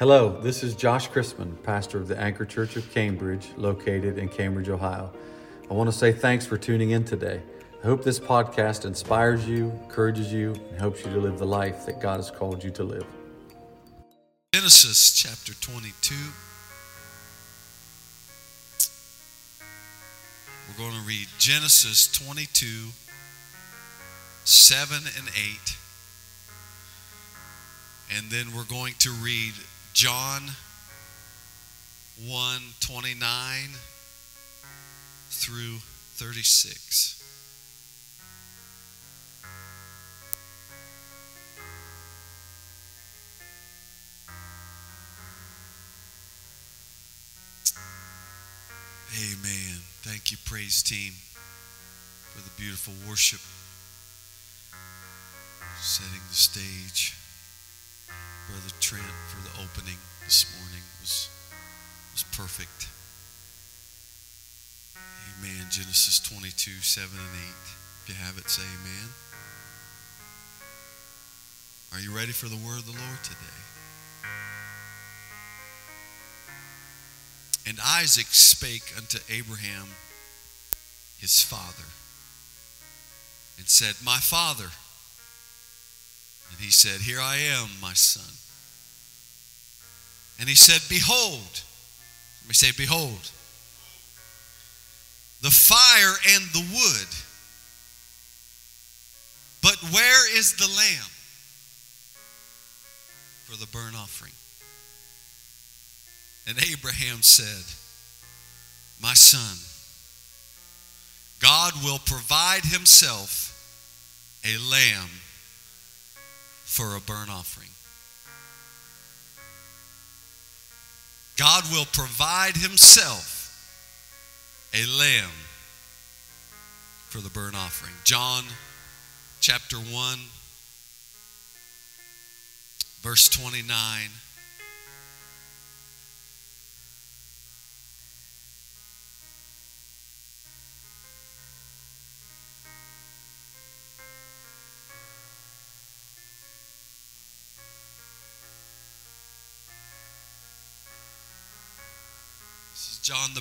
Hello, this is Josh Chrisman, pastor of the Anchor Church of Cambridge, located in Cambridge, Ohio. I want to say thanks for tuning in today. I hope this podcast inspires you, encourages you, and helps you to live the life that God has called you to live. Genesis chapter 22. We're going to read Genesis 22, 7 and 8. And then we're going to read John 1 29 through 36. Amen. Thank you, praise team, for the beautiful worship. Setting the stage. Brother Trent for the opening this morning was was perfect. Amen. Genesis 22, 7 and 8. If you have it, say amen. Are you ready for the word of the Lord today? And Isaac spake unto Abraham his father and said, My father. And he said, Here I am, my son. And he said, Behold. Let me say, Behold. The fire and the wood. But where is the lamb for the burnt offering? And Abraham said, My son, God will provide himself a lamb for a burnt offering. God will provide himself a lamb for the burnt offering. John chapter 1, verse 29.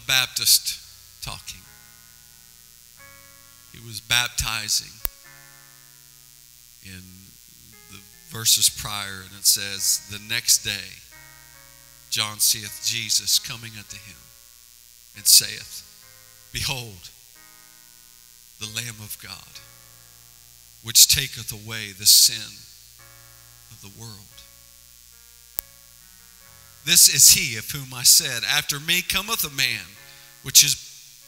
Baptist talking. He was baptizing in the verses prior, and it says, The next day John seeth Jesus coming unto him, and saith, Behold, the Lamb of God, which taketh away the sin of the world. This is he of whom I said, After me cometh a man which is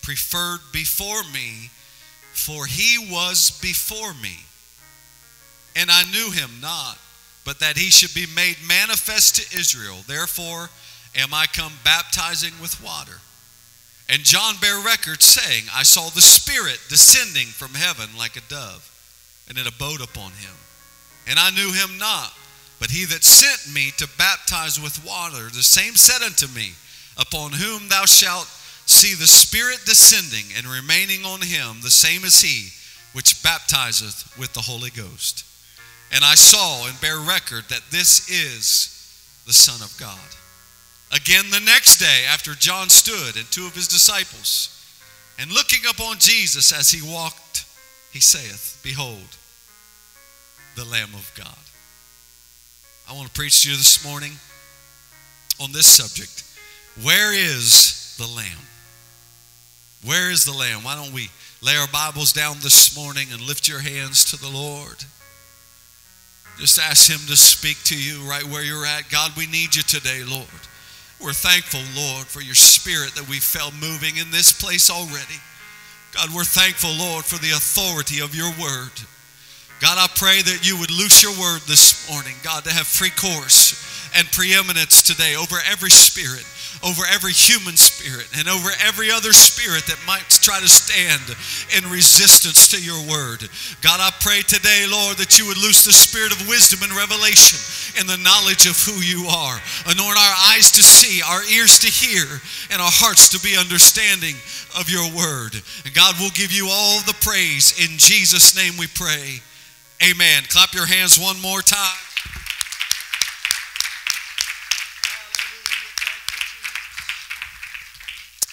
preferred before me, for he was before me. And I knew him not, but that he should be made manifest to Israel. Therefore am I come baptizing with water. And John bare record, saying, I saw the Spirit descending from heaven like a dove, and it abode upon him. And I knew him not. But he that sent me to baptize with water, the same said unto me, Upon whom thou shalt see the Spirit descending and remaining on him, the same is he which baptizeth with the Holy Ghost. And I saw and bear record that this is the Son of God. Again, the next day, after John stood and two of his disciples, and looking upon Jesus as he walked, he saith, Behold, the Lamb of God. I want to preach to you this morning on this subject. Where is the Lamb? Where is the Lamb? Why don't we lay our Bibles down this morning and lift your hands to the Lord? Just ask Him to speak to you right where you're at. God, we need you today, Lord. We're thankful, Lord, for your spirit that we felt moving in this place already. God, we're thankful, Lord, for the authority of your word. God, I pray that you would loose your word this morning, God, to have free course and preeminence today over every spirit, over every human spirit, and over every other spirit that might try to stand in resistance to your word. God, I pray today, Lord, that you would loose the spirit of wisdom and revelation in the knowledge of who you are. Anoint our eyes to see, our ears to hear, and our hearts to be understanding of your word. And God will give you all the praise. In Jesus' name we pray. Amen. Clap your hands one more time.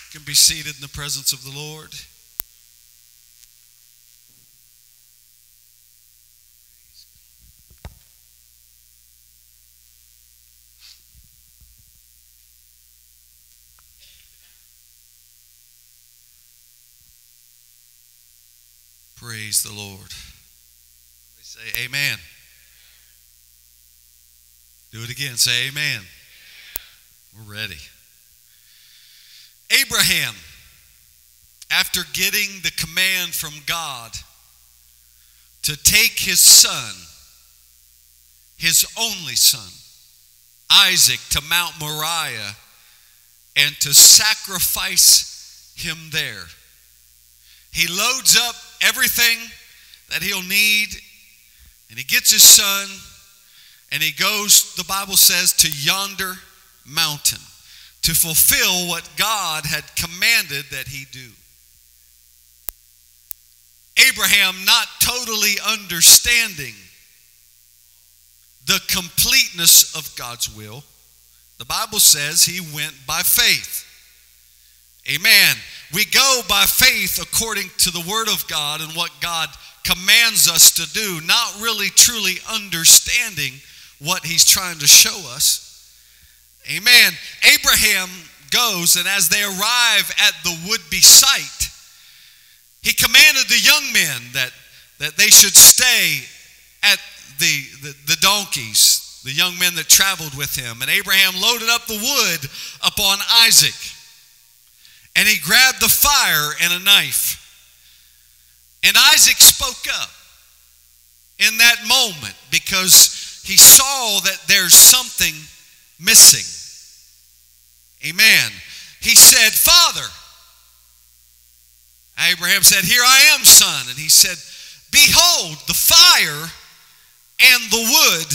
You can be seated in the presence of the Lord. Praise the Lord. Say amen. Do it again. Say amen. We're ready. Abraham, after getting the command from God to take his son, his only son, Isaac, to Mount Moriah and to sacrifice him there. He loads up everything that he'll need and he gets his son and he goes, the Bible says, to yonder mountain to fulfill what God had commanded that he do. Abraham, not totally understanding the completeness of God's will, the Bible says he went by faith. Amen. We go by faith according to the Word of God and what God commands us to do, not really truly understanding what He's trying to show us. Amen. Abraham goes, and as they arrive at the would be site, he commanded the young men that, that they should stay at the, the, the donkeys, the young men that traveled with him. And Abraham loaded up the wood upon Isaac. And he grabbed the fire and a knife. And Isaac spoke up in that moment because he saw that there's something missing. Amen. He said, Father. Abraham said, Here I am, son. And he said, Behold, the fire and the wood,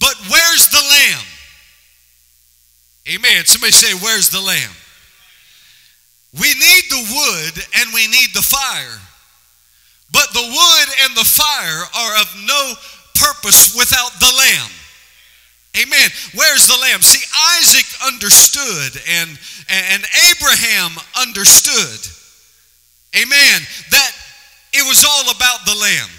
but where's the lamb? Amen. Somebody say, Where's the lamb? We need the wood and we need the fire. But the wood and the fire are of no purpose without the lamb. Amen. Where's the lamb? See, Isaac understood and, and Abraham understood. Amen. That it was all about the lamb.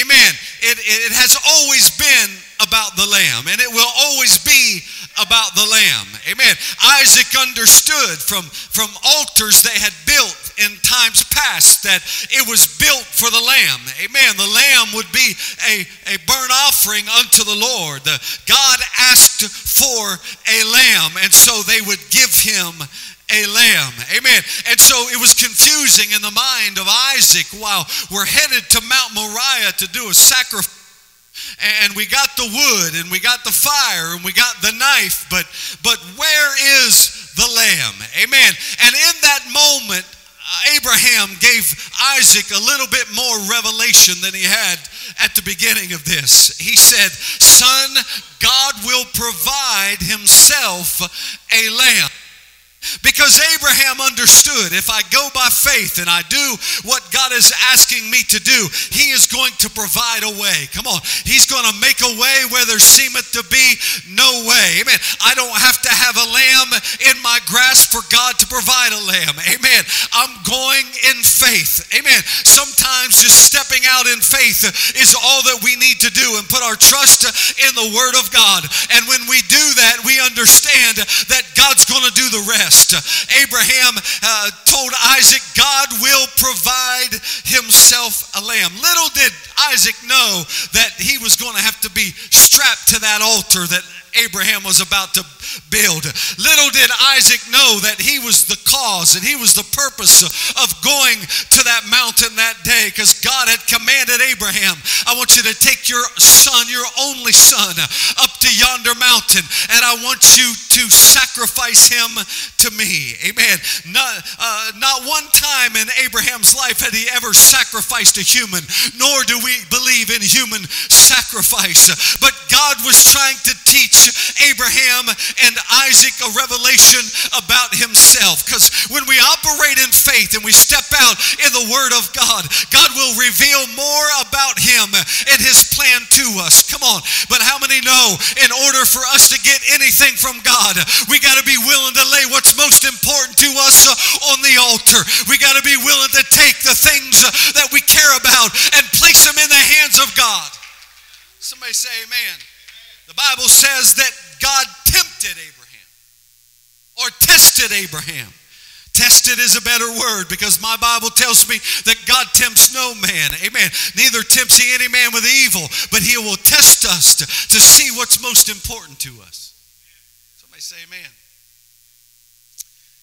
Amen. It, it has always been about the lamb, and it will always be about the lamb. Amen. Isaac understood from, from altars they had built in times past that it was built for the lamb. Amen. The lamb would be a, a burnt offering unto the Lord. God asked for a lamb, and so they would give him a lamb. Amen. And so it was confusing in the mind of Isaac while we're headed to Mount Moriah to do a sacrifice and we got the wood and we got the fire and we got the knife but but where is the lamb amen and in that moment Abraham gave Isaac a little bit more revelation than he had at the beginning of this. He said, Son, God will provide himself a lamb. Because Abraham understood if I go by faith and I do what God is asking me to do, He is going to provide a way. Come on. He's going to make a way where there seemeth to be no way. Amen. I don't have to have a lamb in my grasp for God to provide a lamb. Amen. I'm going in faith. Amen. Sometimes just stepping out in faith is all that we need to do and put our trust in the Word of God. And when we do that, we understand that God's going to do the rest. Abraham uh, told Isaac, God will provide himself a lamb. Little did Isaac know that he was going to have to be strapped to that altar that Abraham was about to build. Little did Isaac know that he was the cause and he was the purpose of going to that mountain that day because God had commanded Abraham, I want you to take your son, your only son, up to yonder mountain and I want you to sacrifice him to me. Amen. Not, uh, not one time in Abraham's life had he ever sacrificed a human, nor do we believe in human sacrifice. But God was trying to teach Abraham and Isaac a revelation about himself. Because when we operate in faith and we step out in the Word of God, God will reveal more about him and his plan to us. Come on. But how many know in order for us to get anything from God, we got to be willing to lay what's most important to us on the altar. We got to be willing to take the things that we care about and place them in the hands of God. Somebody say amen. The Bible says that God tempted Abraham or tested Abraham. Tested is a better word because my Bible tells me that God tempts no man. Amen. Neither tempts he any man with evil, but he will test us to, to see what's most important to us. Somebody say amen.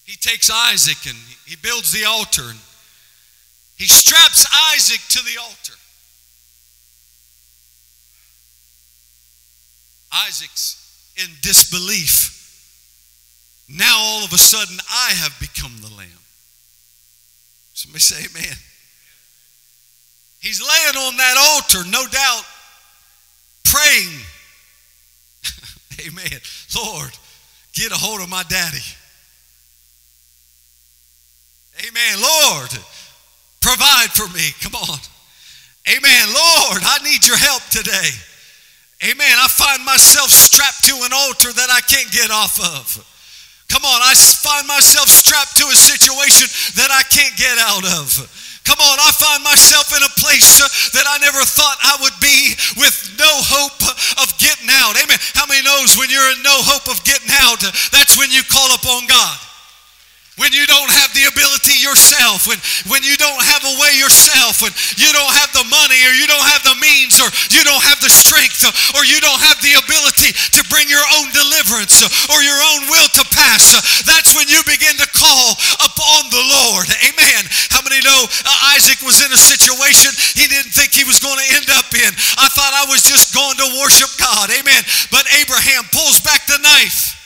He takes Isaac and he builds the altar and he straps Isaac to the altar. Isaac's in disbelief. Now all of a sudden I have become the lamb. Somebody say amen. He's laying on that altar, no doubt, praying. amen. Lord, get a hold of my daddy. Amen. Lord, provide for me. Come on. Amen. Lord, I need your help today. Amen. I find myself strapped to an altar that I can't get off of. Come on, I find myself strapped to a situation that I can't get out of. Come on, I find myself in a place uh, that I never thought I would be with no hope of getting out. Amen. How many knows when you're in no hope of getting out, that's when you call upon God? When you don't have the ability yourself, when, when you don't have a way yourself, when you don't have the money or you don't have the means or you don't have the strength or you don't have the ability to bring your own deliverance or your own will to pass, that's when you begin to call upon the Lord. Amen. How many know uh, Isaac was in a situation he didn't think he was going to end up in? I thought I was just going to worship God. Amen. But Abraham pulls back the knife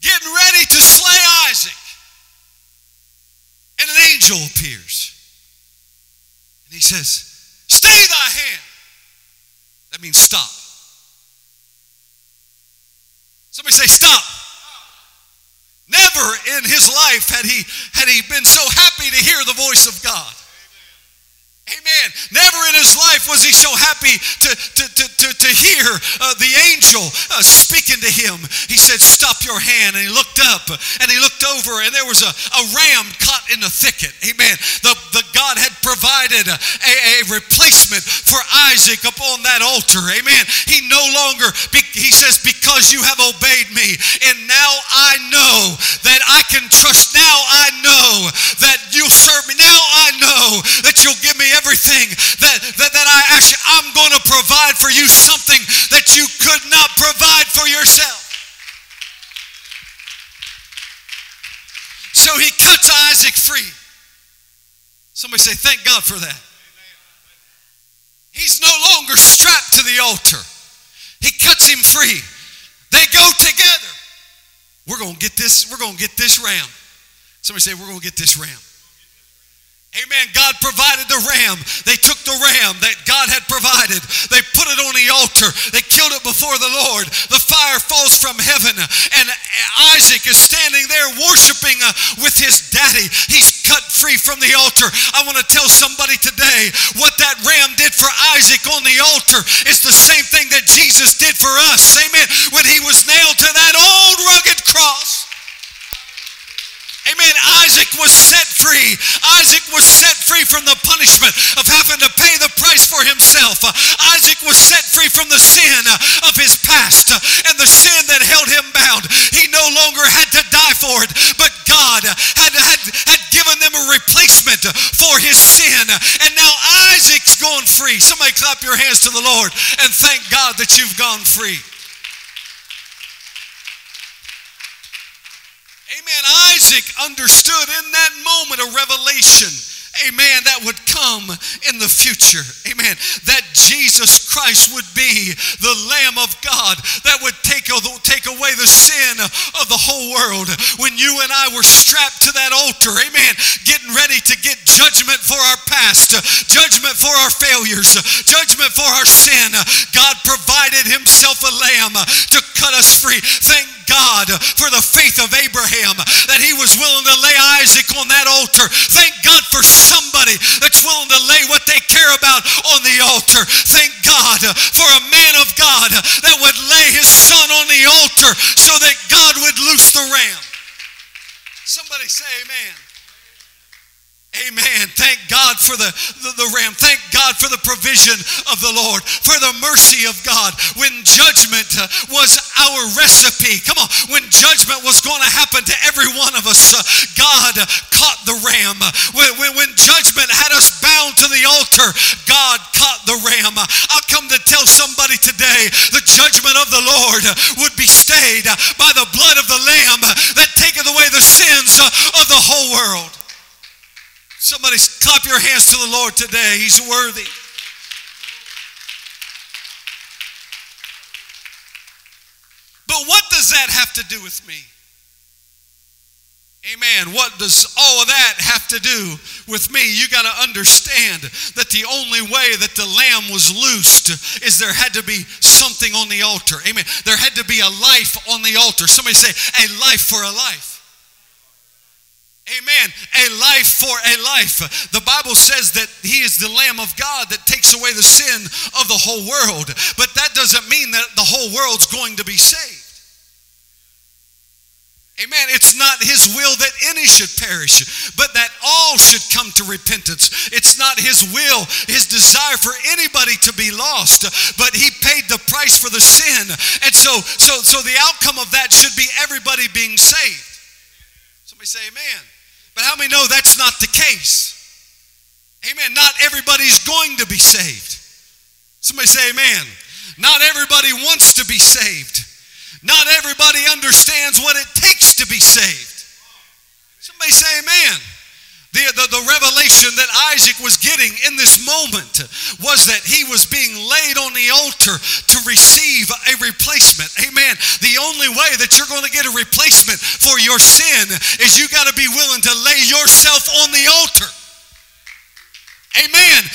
getting ready to slay Isaac. And an angel appears. And he says, Stay thy hand. That means stop. Somebody say, Stop. Never in his life had he, had he been so happy to hear the voice of God. Amen. Never in his life was he so happy to, to, to, to, to hear uh, the angel uh, speaking to him. He said, Stop your hand. And he looked up and he looked over, and there was a, a ram caught in the thicket. Amen. The, the God had provided a, a replacement for Isaac upon that altar. Amen. He no longer, he says, Because you have obeyed me, and now I know that I can trust. Now I know that you'll serve me. Now I know that you'll give me everything that, that, that I ask you. I'm going to provide for you something that you could not provide for yourself. So he cuts Isaac free. Somebody say, Thank God for that. He's no longer strapped to the altar, he cuts him free. They go together. We're going to get this, we're going to get this ram. Somebody say, We're going to get this ram. Amen. God provided the ram. They took the ram that God had provided. They put it on the altar. They killed it before the Lord. The fire falls from heaven, and Isaac is standing there worshiping uh, with his daddy. He's cut free from the altar. I want to tell somebody today what that ram did for Isaac on the altar is the same thing that Jesus did for us. Amen. When he was nailed to that old rugged cross. Amen. Isaac was set free. Isaac was set free from the punishment of having to pay the price for himself. Isaac was set free from the sin of his past and the sin that held him bound. He no longer had to die for it, but God had, had, had given them a replacement for his sin. And now Isaac's gone free. Somebody clap your hands to the Lord and thank God that you've gone free. Amen. Isaac understood in that moment a revelation amen, that would come in the future. Amen. That Jesus Christ would be the Lamb of God that would take, take away the sin of the whole world. When you and I were strapped to that altar, amen, getting ready to get judgment for our past, judgment for our failures, judgment for our sin, God provided Himself a lamb to cut us free. Thank God for the faith of Abraham that he was willing to lay Isaac on that altar. Thank God for somebody that's willing to lay what they care about on the altar. Thank God for a man of God that would lay his son on the altar so that God would loose the ram. Somebody say amen. Amen. Thank God for the, the, the, ram. Thank God for the provision of the Lord, for the mercy of God. When judgment uh, was our recipe, come on, when judgment was going to happen to every one of us, uh, God caught the ram. When, when, when judgment had us bound to the altar, God caught the ram. I'll come to tell somebody today the judgment of the Lord would be stayed by the blood of the Lamb that taketh away the sins of the whole world. Somebody clap your hands to the Lord today. He's worthy. But what does that have to do with me? Amen. What does all of that have to do with me? You got to understand that the only way that the lamb was loosed is there had to be something on the altar. Amen. There had to be a life on the altar. Somebody say, a life for a life. Amen. A life for a life. The Bible says that He is the Lamb of God that takes away the sin of the whole world. But that doesn't mean that the whole world's going to be saved. Amen. It's not his will that any should perish, but that all should come to repentance. It's not his will, his desire for anybody to be lost, but he paid the price for the sin. And so so so the outcome of that should be everybody being saved. Somebody say amen. But how many know that's not the case? Amen. Not everybody's going to be saved. Somebody say amen. Not everybody wants to be saved. Not everybody understands what it takes to be saved. Somebody say amen. The, the, the, revelation that Isaac was getting in this moment was that he was being laid on the altar to receive a replacement. Amen. The only way that you're going to get a replacement for your sin is you got to be willing to lay yourself on the altar. Amen.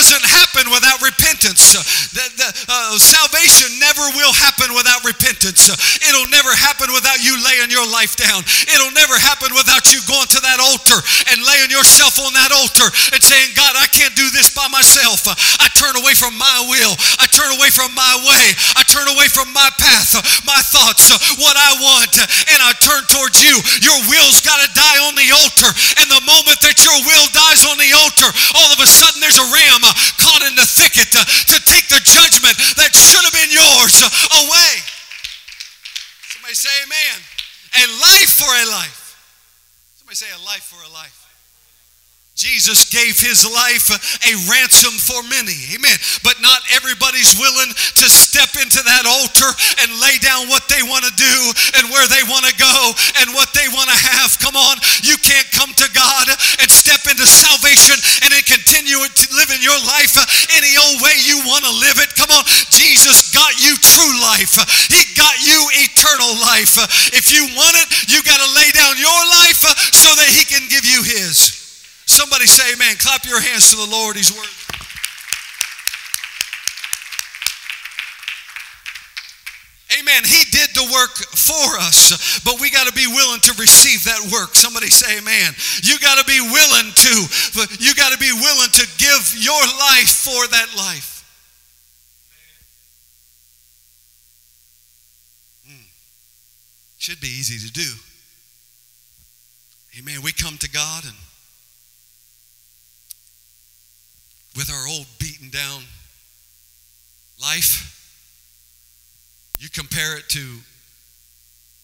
Doesn't happen without repentance. Uh, the, the, uh, salvation never will happen without repentance. Uh, it'll never happen without you laying your life down. It'll never happen without you going to that altar and laying yourself on that altar and saying, God, I can't do this by myself. Uh, I turn away from my will. I turn away from my way. I turn away from my path, my thoughts, what I want, and I turn towards you. Your will's got to die on the altar. And the moment that your will dies on the altar, all of a sudden there's a ram uh, caught in the thicket uh, to take the judgment that should have been yours uh, away. Somebody say amen. A life for a life. Somebody say a life for a life. Jesus gave his life a ransom for many. Amen. But not everybody's willing to step into that altar and lay down what they want to do and where they want to go and what they want to have. Come on. You can't come to God and step into salvation and then continue to live in your life any old way you want to live it. Come on. Jesus got you true life. He got you eternal life. If you want it, you got to lay down your life so that he can give you his. Somebody say amen. Clap your hands to the Lord. He's worthy. Amen. He did the work for us, but we got to be willing to receive that work. Somebody say amen. You got to be willing to you got to be willing to give your life for that life. Hmm. Should be easy to do. Amen. We come to God and with our old beaten down life. You compare it to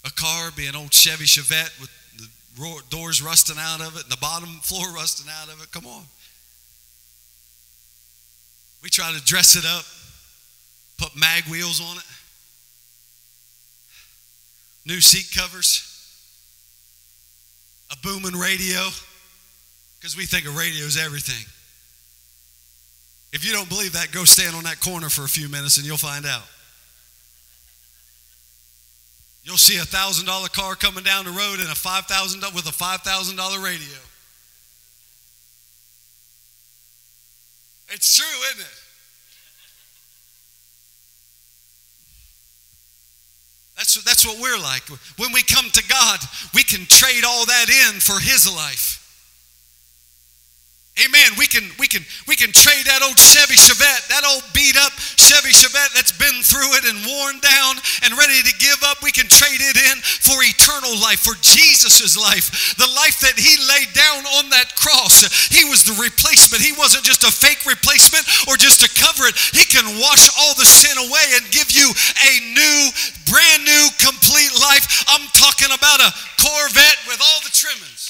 a car, being old Chevy Chevette with the doors rusting out of it and the bottom floor rusting out of it. Come on. We try to dress it up, put mag wheels on it, new seat covers, a booming radio, because we think a radio is everything. If you don't believe that, go stand on that corner for a few minutes and you'll find out. You'll see a thousand dollar car coming down the road and a five thousand with a five thousand dollar radio. It's true, isn't it? That's, that's what we're like. When we come to God, we can trade all that in for His life. Amen. We can we can we can trade that old Chevy Chevette, that old beat up Chevy Chevette that's been through it and worn down and ready to give up. We can trade it in for eternal life, for Jesus' life, the life that He laid down on that cross. He was the replacement. He wasn't just a fake replacement or just to cover it. He can wash all the sin away and give you a new, brand new, complete life. I'm talking about a Corvette with all the trimmings.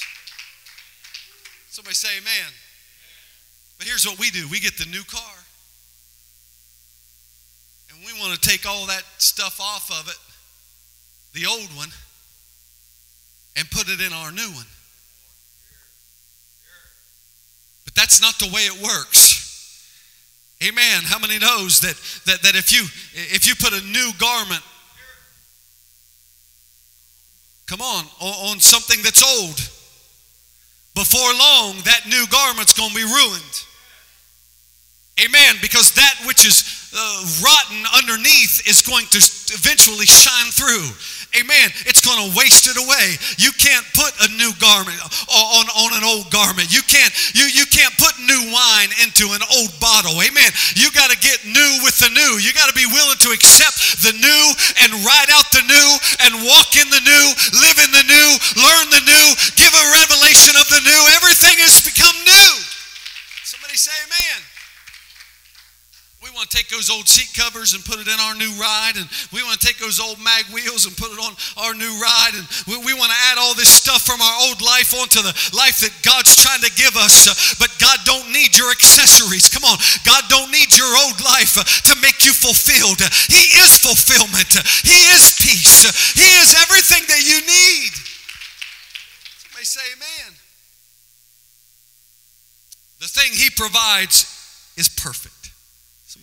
Somebody say, Amen. But here's what we do we get the new car. And we want to take all that stuff off of it, the old one, and put it in our new one. But that's not the way it works. Amen. How many knows that, that, that if you if you put a new garment come on, on, on something that's old, before long that new garment's going to be ruined. Amen. Because that which is uh, rotten underneath is going to eventually shine through. Amen. It's going to waste it away. You can't put a new garment on, on an old garment. You can't you, you can't put new wine into an old bottle. Amen. You got to get new with the new. You got to be willing to accept the new and ride out the new and walk in the new, live in the new, learn the new, give a revelation of the new. Everything has become new. Somebody say amen. Want to take those old seat covers and put it in our new ride, and we want to take those old mag wheels and put it on our new ride, and we, we want to add all this stuff from our old life onto the life that God's trying to give us. Uh, but God don't need your accessories. Come on, God don't need your old life uh, to make you fulfilled. Uh, he is fulfillment. He is peace. He is everything that you need. Somebody say amen. The thing He provides is perfect.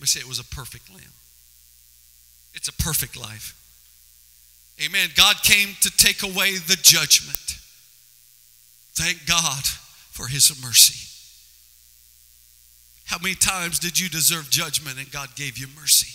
Somebody say it was a perfect lamb. It's a perfect life. Amen. God came to take away the judgment. Thank God for his mercy. How many times did you deserve judgment and God gave you mercy?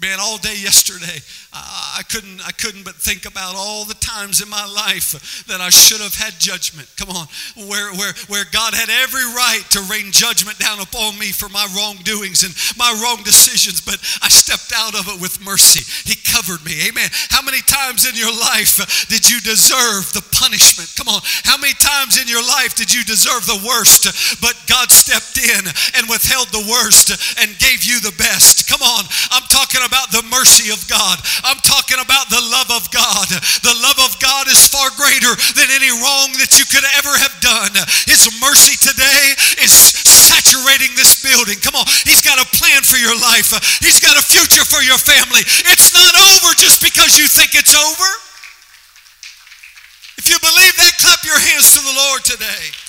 Man, all day yesterday, I couldn't, I couldn't but think about all the times in my life that I should have had judgment. Come on, where, where, where God had every right to rain judgment down upon me for my wrongdoings and my wrong decisions, but I stepped out of it with mercy. He covered me. Amen. How many times in your life did you deserve the punishment? Come on. How many times in your life did you deserve the worst, but God stepped in and withheld the worst and gave you the best? Come on. I'm talking about the mercy of God. I'm talking about the love of God. The love of God is far greater than any wrong that you could ever have done. His mercy today is saturating this building. Come on. He's got a plan for your life. He's got a future for your family. It's not over just because you think it's over. If you believe that, clap your hands to the Lord today.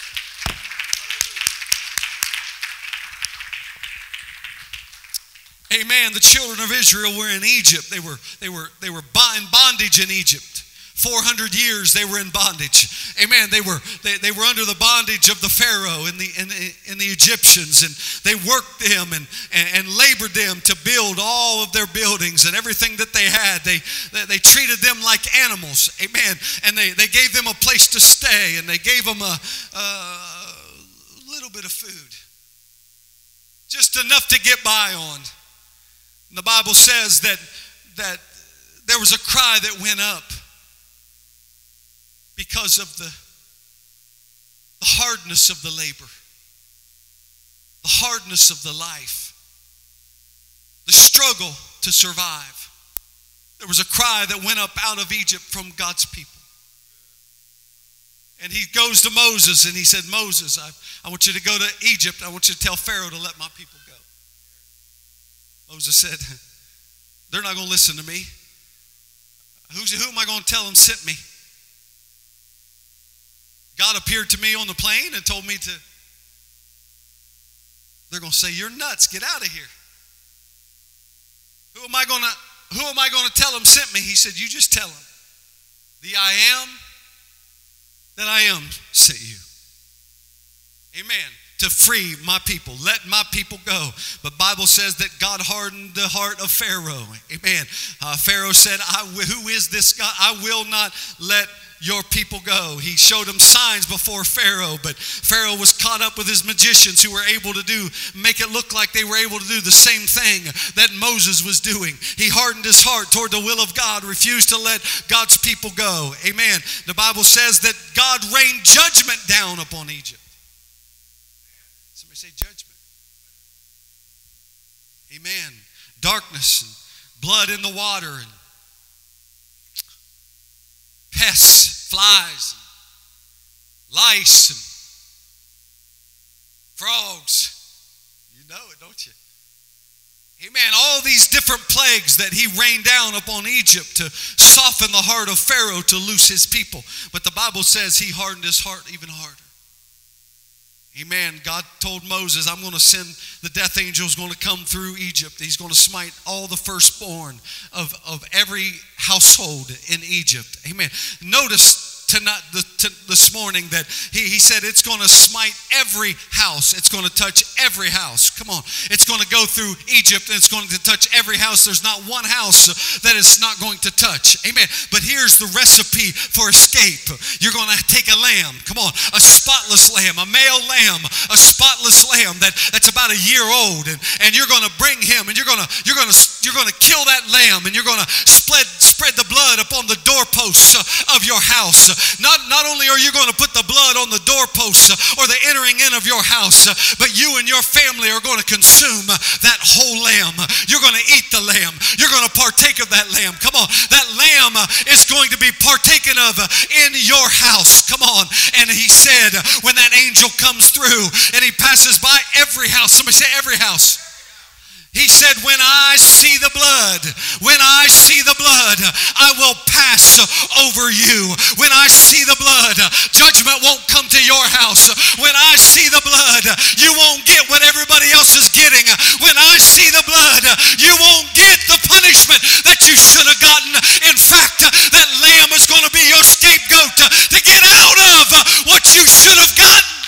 Amen. The children of Israel were in Egypt. They were, they were, they were in bondage in Egypt. 400 years they were in bondage. Amen. They were, they, they were under the bondage of the Pharaoh and the, and, and the Egyptians, and they worked them and, and, and, labored them to build all of their buildings and everything that they had. They, they, they treated them like animals. Amen. And they, they gave them a place to stay and they gave them a, a little bit of food, just enough to get by on. And the Bible says that, that there was a cry that went up because of the, the hardness of the labor, the hardness of the life, the struggle to survive. There was a cry that went up out of Egypt from God's people. And he goes to Moses and he said, Moses, I, I want you to go to Egypt. I want you to tell Pharaoh to let my people Moses said, They're not going to listen to me. Who's, who am I going to tell them sent me? God appeared to me on the plane and told me to. They're going to say, You're nuts. Get out of here. Who am I going to who am I going to tell them sent me? He said, You just tell them. The I am that I am sent you. Amen to free my people. Let my people go. But Bible says that God hardened the heart of Pharaoh. Amen. Uh, Pharaoh said, who is this God? I will not let your people go. He showed them signs before Pharaoh, but Pharaoh was caught up with his magicians who were able to do, make it look like they were able to do the same thing that Moses was doing. He hardened his heart toward the will of God, refused to let God's people go. Amen. The Bible says that God rained judgment down upon Egypt. Say judgment. Amen. Darkness and blood in the water and pests, flies, and lice, and frogs. You know it, don't you? Amen. All these different plagues that he rained down upon Egypt to soften the heart of Pharaoh to loose his people. But the Bible says he hardened his heart even harder. Amen. God told Moses, I'm going to send the death angel is going to come through Egypt. He's going to smite all the firstborn of, of every household in Egypt. Amen. Notice tonight, the, to, this morning that he, he said it's going to smite every house. It's going to touch every house. Come on. It's going to go through Egypt and it's going to touch every house. There's not one house that it's not going to touch. Amen. But here's the recipe for escape. You're going to take a lamb. Come on. A spotless lamb, a male lamb, a spotless lamb that, that's about a year old. And, and you're going to bring him and you're going to, you're going to, you're going to kill that lamb and you're going to spread, spread the blood upon the doorposts of your house. Not, not only are you going to put the blood on the doorposts uh, or the entering in of your house, uh, but you and your family are going to consume uh, that whole lamb. You're going to eat the lamb. You're going to partake of that lamb. Come on. That lamb is going to be partaken of in your house. Come on. And he said, when that angel comes through and he passes by every house, somebody say every house. He said, When I see the blood, when I see the blood, I will pass over you. When I see the blood, judgment won't come to your house. When I see the blood, you won't get what everybody else is getting. When I see the blood, you won't get the punishment that you should have gotten. In fact, that lamb is going to be your scapegoat to get out of what you should have gotten.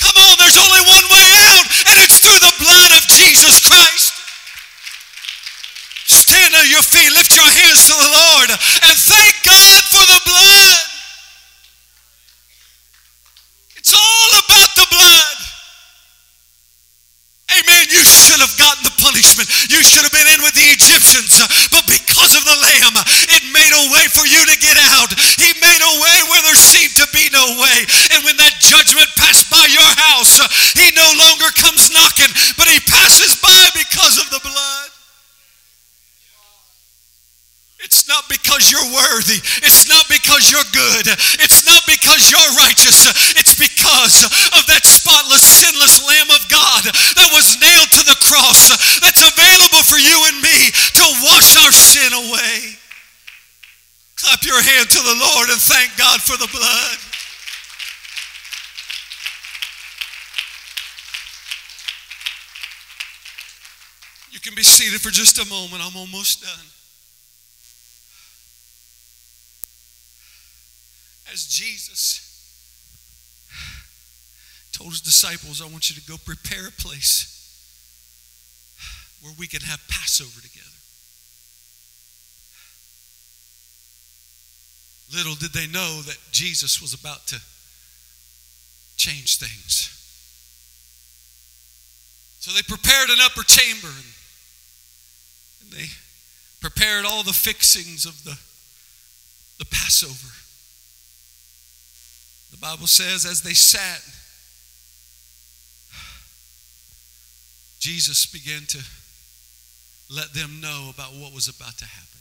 Come on, there's only one way seated for just a moment. I'm almost done. as Jesus told his disciples, I want you to go prepare a place where we can have Passover together. Little did they know that Jesus was about to change things. So they prepared an upper chamber and, they prepared all the fixings of the, the Passover. The Bible says, as they sat, Jesus began to let them know about what was about to happen.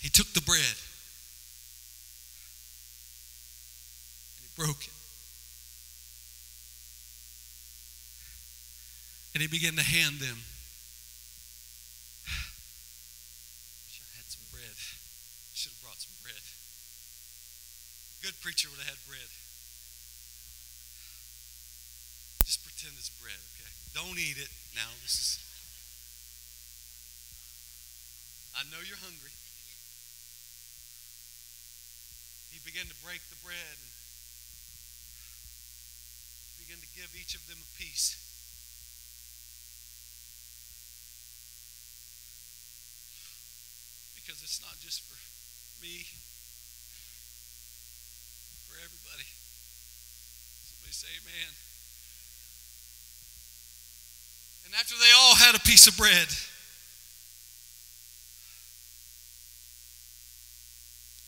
He took the bread and he broke it. And he began to hand them Wish I had some bread. Should have brought some bread. A good preacher would have had bread. Just pretend it's bread, okay? Don't eat it now. This is. I know you're hungry. He began to break the bread and began to give each of them a piece. It's not just for me, for everybody. Somebody say amen. And after they all had a piece of bread,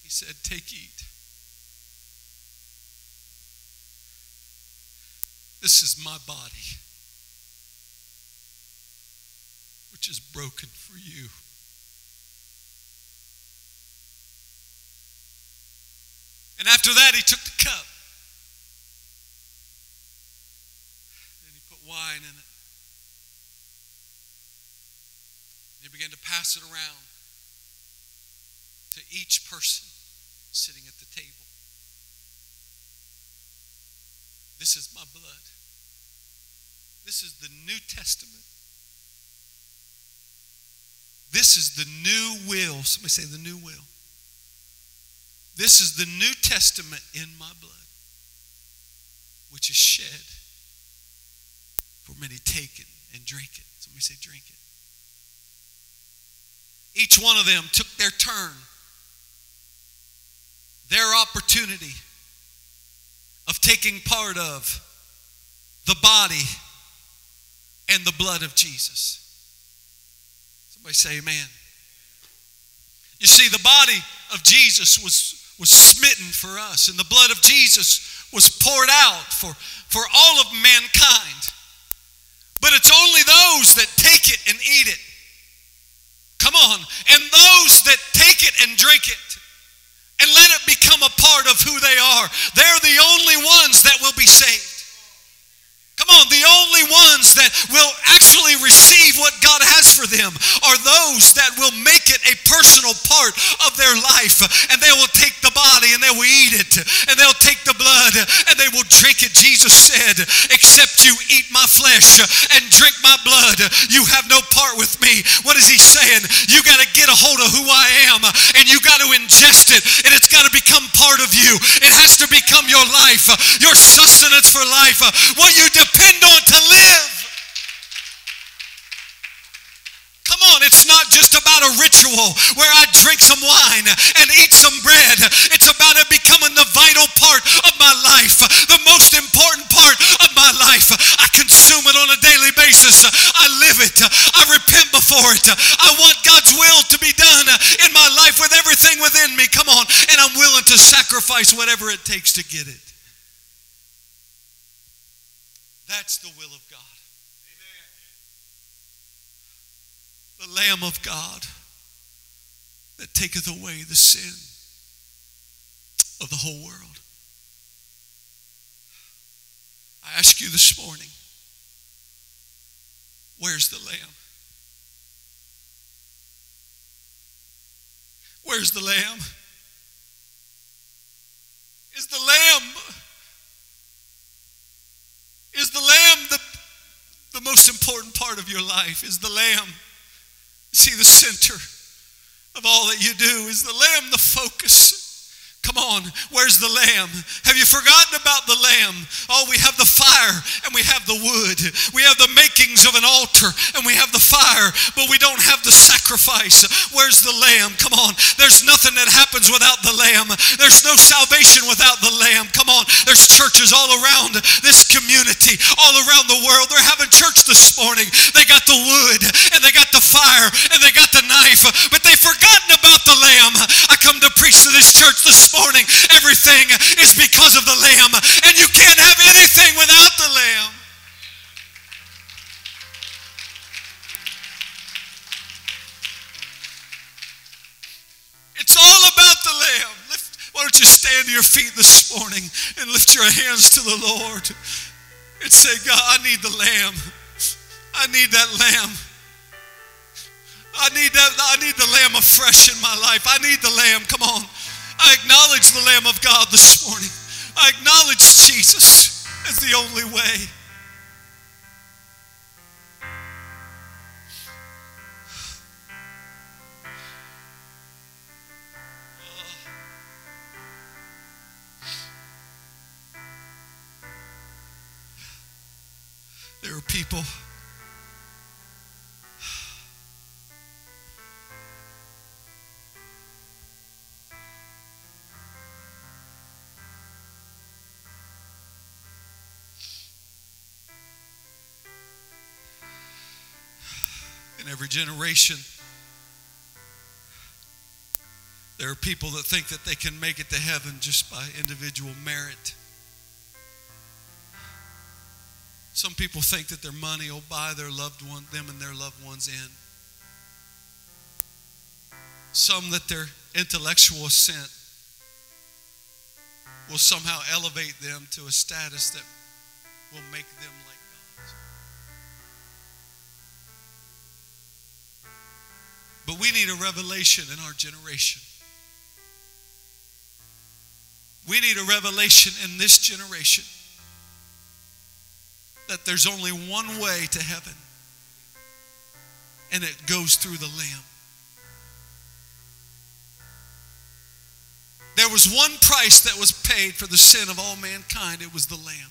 he said, Take, eat. This is my body, which is broken for you. And after that, he took the cup. And he put wine in it. And he began to pass it around to each person sitting at the table. This is my blood. This is the New Testament. This is the new will. Somebody say the new will. This is the New Testament in my blood, which is shed for many. Take it and drink it. Somebody say, drink it. Each one of them took their turn, their opportunity of taking part of the body and the blood of Jesus. Somebody say, Amen. You see, the body of Jesus was was smitten for us, and the blood of Jesus was poured out for, for all of mankind. But it's only those that take it and eat it. Come on. And those that take it and drink it and let it become a part of who they are, they're the only ones that will be saved. Come on, the only ones that will actually receive what God has for them are those that will make it a personal part of their life. And they will take the body and they will eat it. And they'll take the blood and they will drink it. Jesus said, Except you eat my flesh and drink my blood, you have no part with me. What is he saying? You got to get a hold of who I am and you got to ingest it and it's got to become part of you. It has to become your life, your sustenance for life. What you depend on to live. Come on, it's not just about a ritual where I drink some wine and eat some bread. It's about it becoming the vital part of my life, the most important part of my life. I consume it on a daily basis. I live it. I repent before it. I want God's will to be done in my life with everything within me. Come on, and I'm willing to sacrifice whatever it takes to get it. That's the will of God. Amen. The Lamb of God that taketh away the sin of the whole world. I ask you this morning where's the Lamb? Where's the Lamb? Is the Lamb is the lamb the, the most important part of your life? Is the lamb, see, the center of all that you do? Is the lamb the focus? Come on, where's the lamb? Have you forgotten about the lamb? Oh, we have the fire and we have the wood. We have the makings of an altar and we have the fire, but we don't have the sacrifice. Where's the lamb? Come on, there's nothing that happens without the lamb. There's no salvation without the lamb. Come on, there's churches all around this community, all around the world. They're having church this morning. They got the wood and they got the fire and they got the knife, but they've forgotten about the lamb. I come to preach to this church this morning. Everything is because of the Lamb, and you can't have anything without the Lamb. It's all about the Lamb. Lift, why don't you stand to your feet this morning and lift your hands to the Lord and say, God, I need the Lamb. I need that Lamb. I need that. I need the Lamb afresh in my life. I need the Lamb. Come on. I acknowledge the Lamb of God this morning. I acknowledge Jesus as the only way. There are people generation. There are people that think that they can make it to heaven just by individual merit. Some people think that their money will buy their loved one, them and their loved ones in. Some that their intellectual ascent will somehow elevate them to a status that will make them like But we need a revelation in our generation. We need a revelation in this generation that there's only one way to heaven, and it goes through the Lamb. There was one price that was paid for the sin of all mankind. It was the Lamb.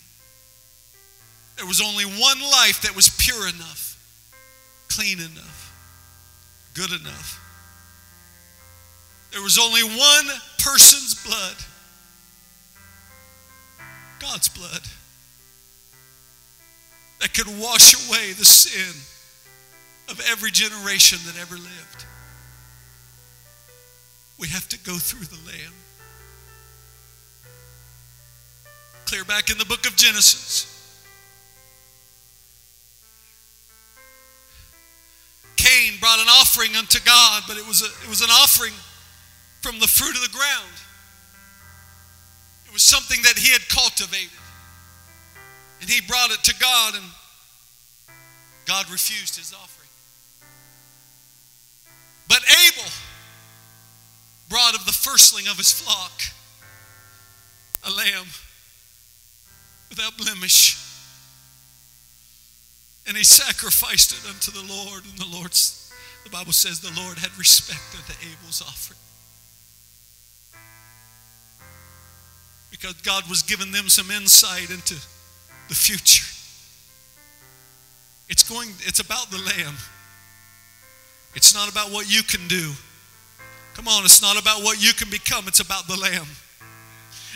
There was only one life that was pure enough, clean enough, good enough. There was only one person's blood God's blood that could wash away the sin of every generation that ever lived. We have to go through the Lamb. Clear back in the book of Genesis. Cain brought an offering unto God, but it was, a, it was an offering from the fruit of the ground. It was something that he had cultivated. And he brought it to God, and God refused his offering. But Abel brought of the firstling of his flock a lamb without blemish. And he sacrificed it unto the Lord, and the Lord's, the Bible says the Lord had respect unto Abel's offering. Because God was giving them some insight into the future. It's going, it's about the Lamb. It's not about what you can do. Come on, it's not about what you can become, it's about the Lamb.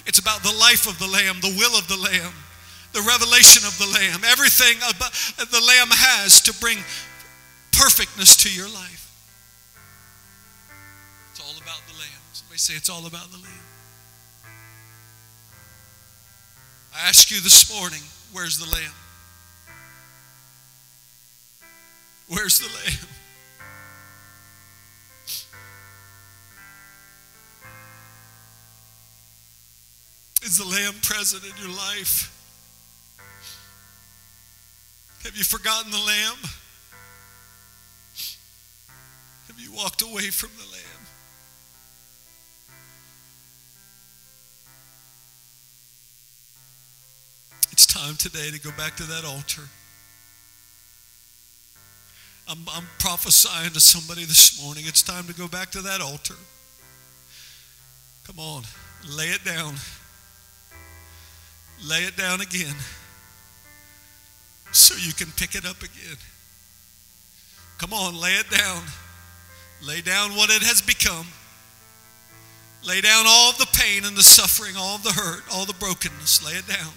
It's about the life of the Lamb, the will of the Lamb, the revelation of the Lamb, everything the Lamb has to bring perfectness to your life. It's all about the Lamb. Somebody say it's all about the Lamb. I ask you this morning, where's the Lamb? Where's the Lamb? Is the Lamb present in your life? Have you forgotten the Lamb? Have you walked away from the Lamb? It's time today to go back to that altar. I'm, I'm prophesying to somebody this morning. It's time to go back to that altar. Come on, lay it down. Lay it down again so you can pick it up again. Come on, lay it down. Lay down what it has become. Lay down all the pain and the suffering, all the hurt, all the brokenness. Lay it down.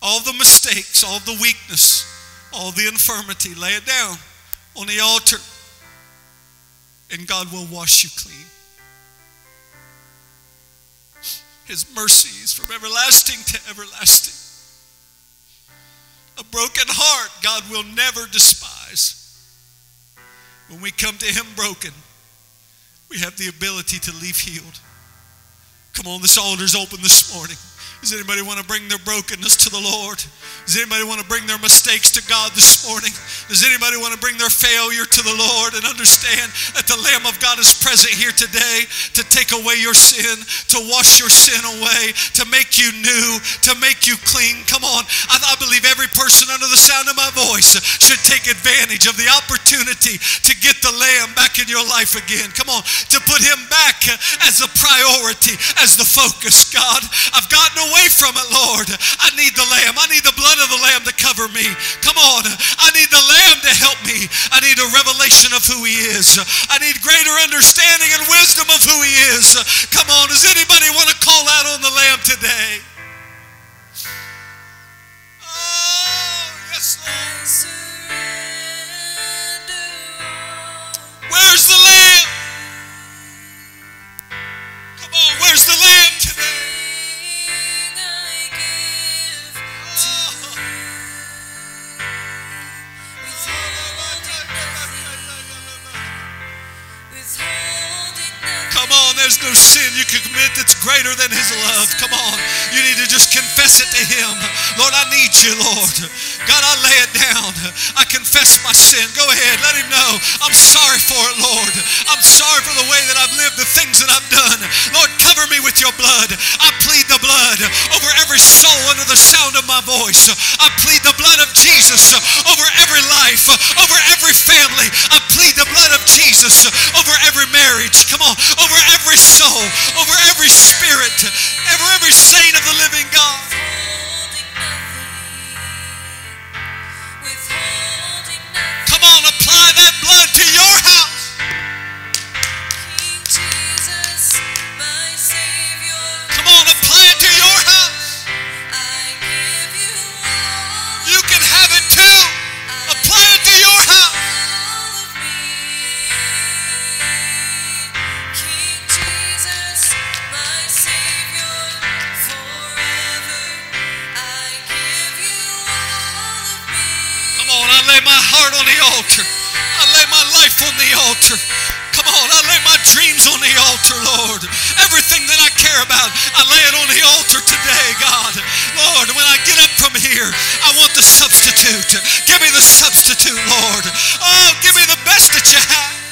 All the mistakes, all the weakness, all the infirmity. Lay it down on the altar, and God will wash you clean. His mercies from everlasting to everlasting. A broken heart, God will never despise. When we come to Him broken, we have the ability to leave healed. Come on, this altar's open this morning. Does anybody want to bring their brokenness to the Lord? Does anybody want to bring their mistakes to God this morning? Does anybody want to bring their failure to the Lord and understand that the Lamb of God is present here today to take away your sin, to wash your sin away, to make you new, to make you clean? Come on. I, I believe every person under the sound of my voice should take advantage of the opportunity to get the Lamb back in your life again. Come on. To put him back as a priority, as the focus. God, I've gotten away away from it, Lord. I need the lamb. I need the blood of the lamb to cover me. Come on. I need the lamb to help me. I need a revelation of who he is. I need greater understanding and wisdom of who he is. Come on. Does anybody want to call out on the lamb today? Sin you can commit that's greater than His love. Come on. You need to just confess it to Him. Lord, I need you, Lord. God, I lay it down. I confess my sin. Go ahead. Let Him know. I'm sorry for it, Lord. I'm sorry for the way that I've lived, the things that I've done. Lord, cover me with your blood. I plead the blood over every soul under the sound of my voice. I plead the blood of Jesus over every life, over every family. I plead the blood of Jesus over every marriage. Saint of the living God. Care about, I lay it on the altar today, God. Lord, when I get up from here, I want the substitute. Give me the substitute, Lord. Oh, give me the best that you have.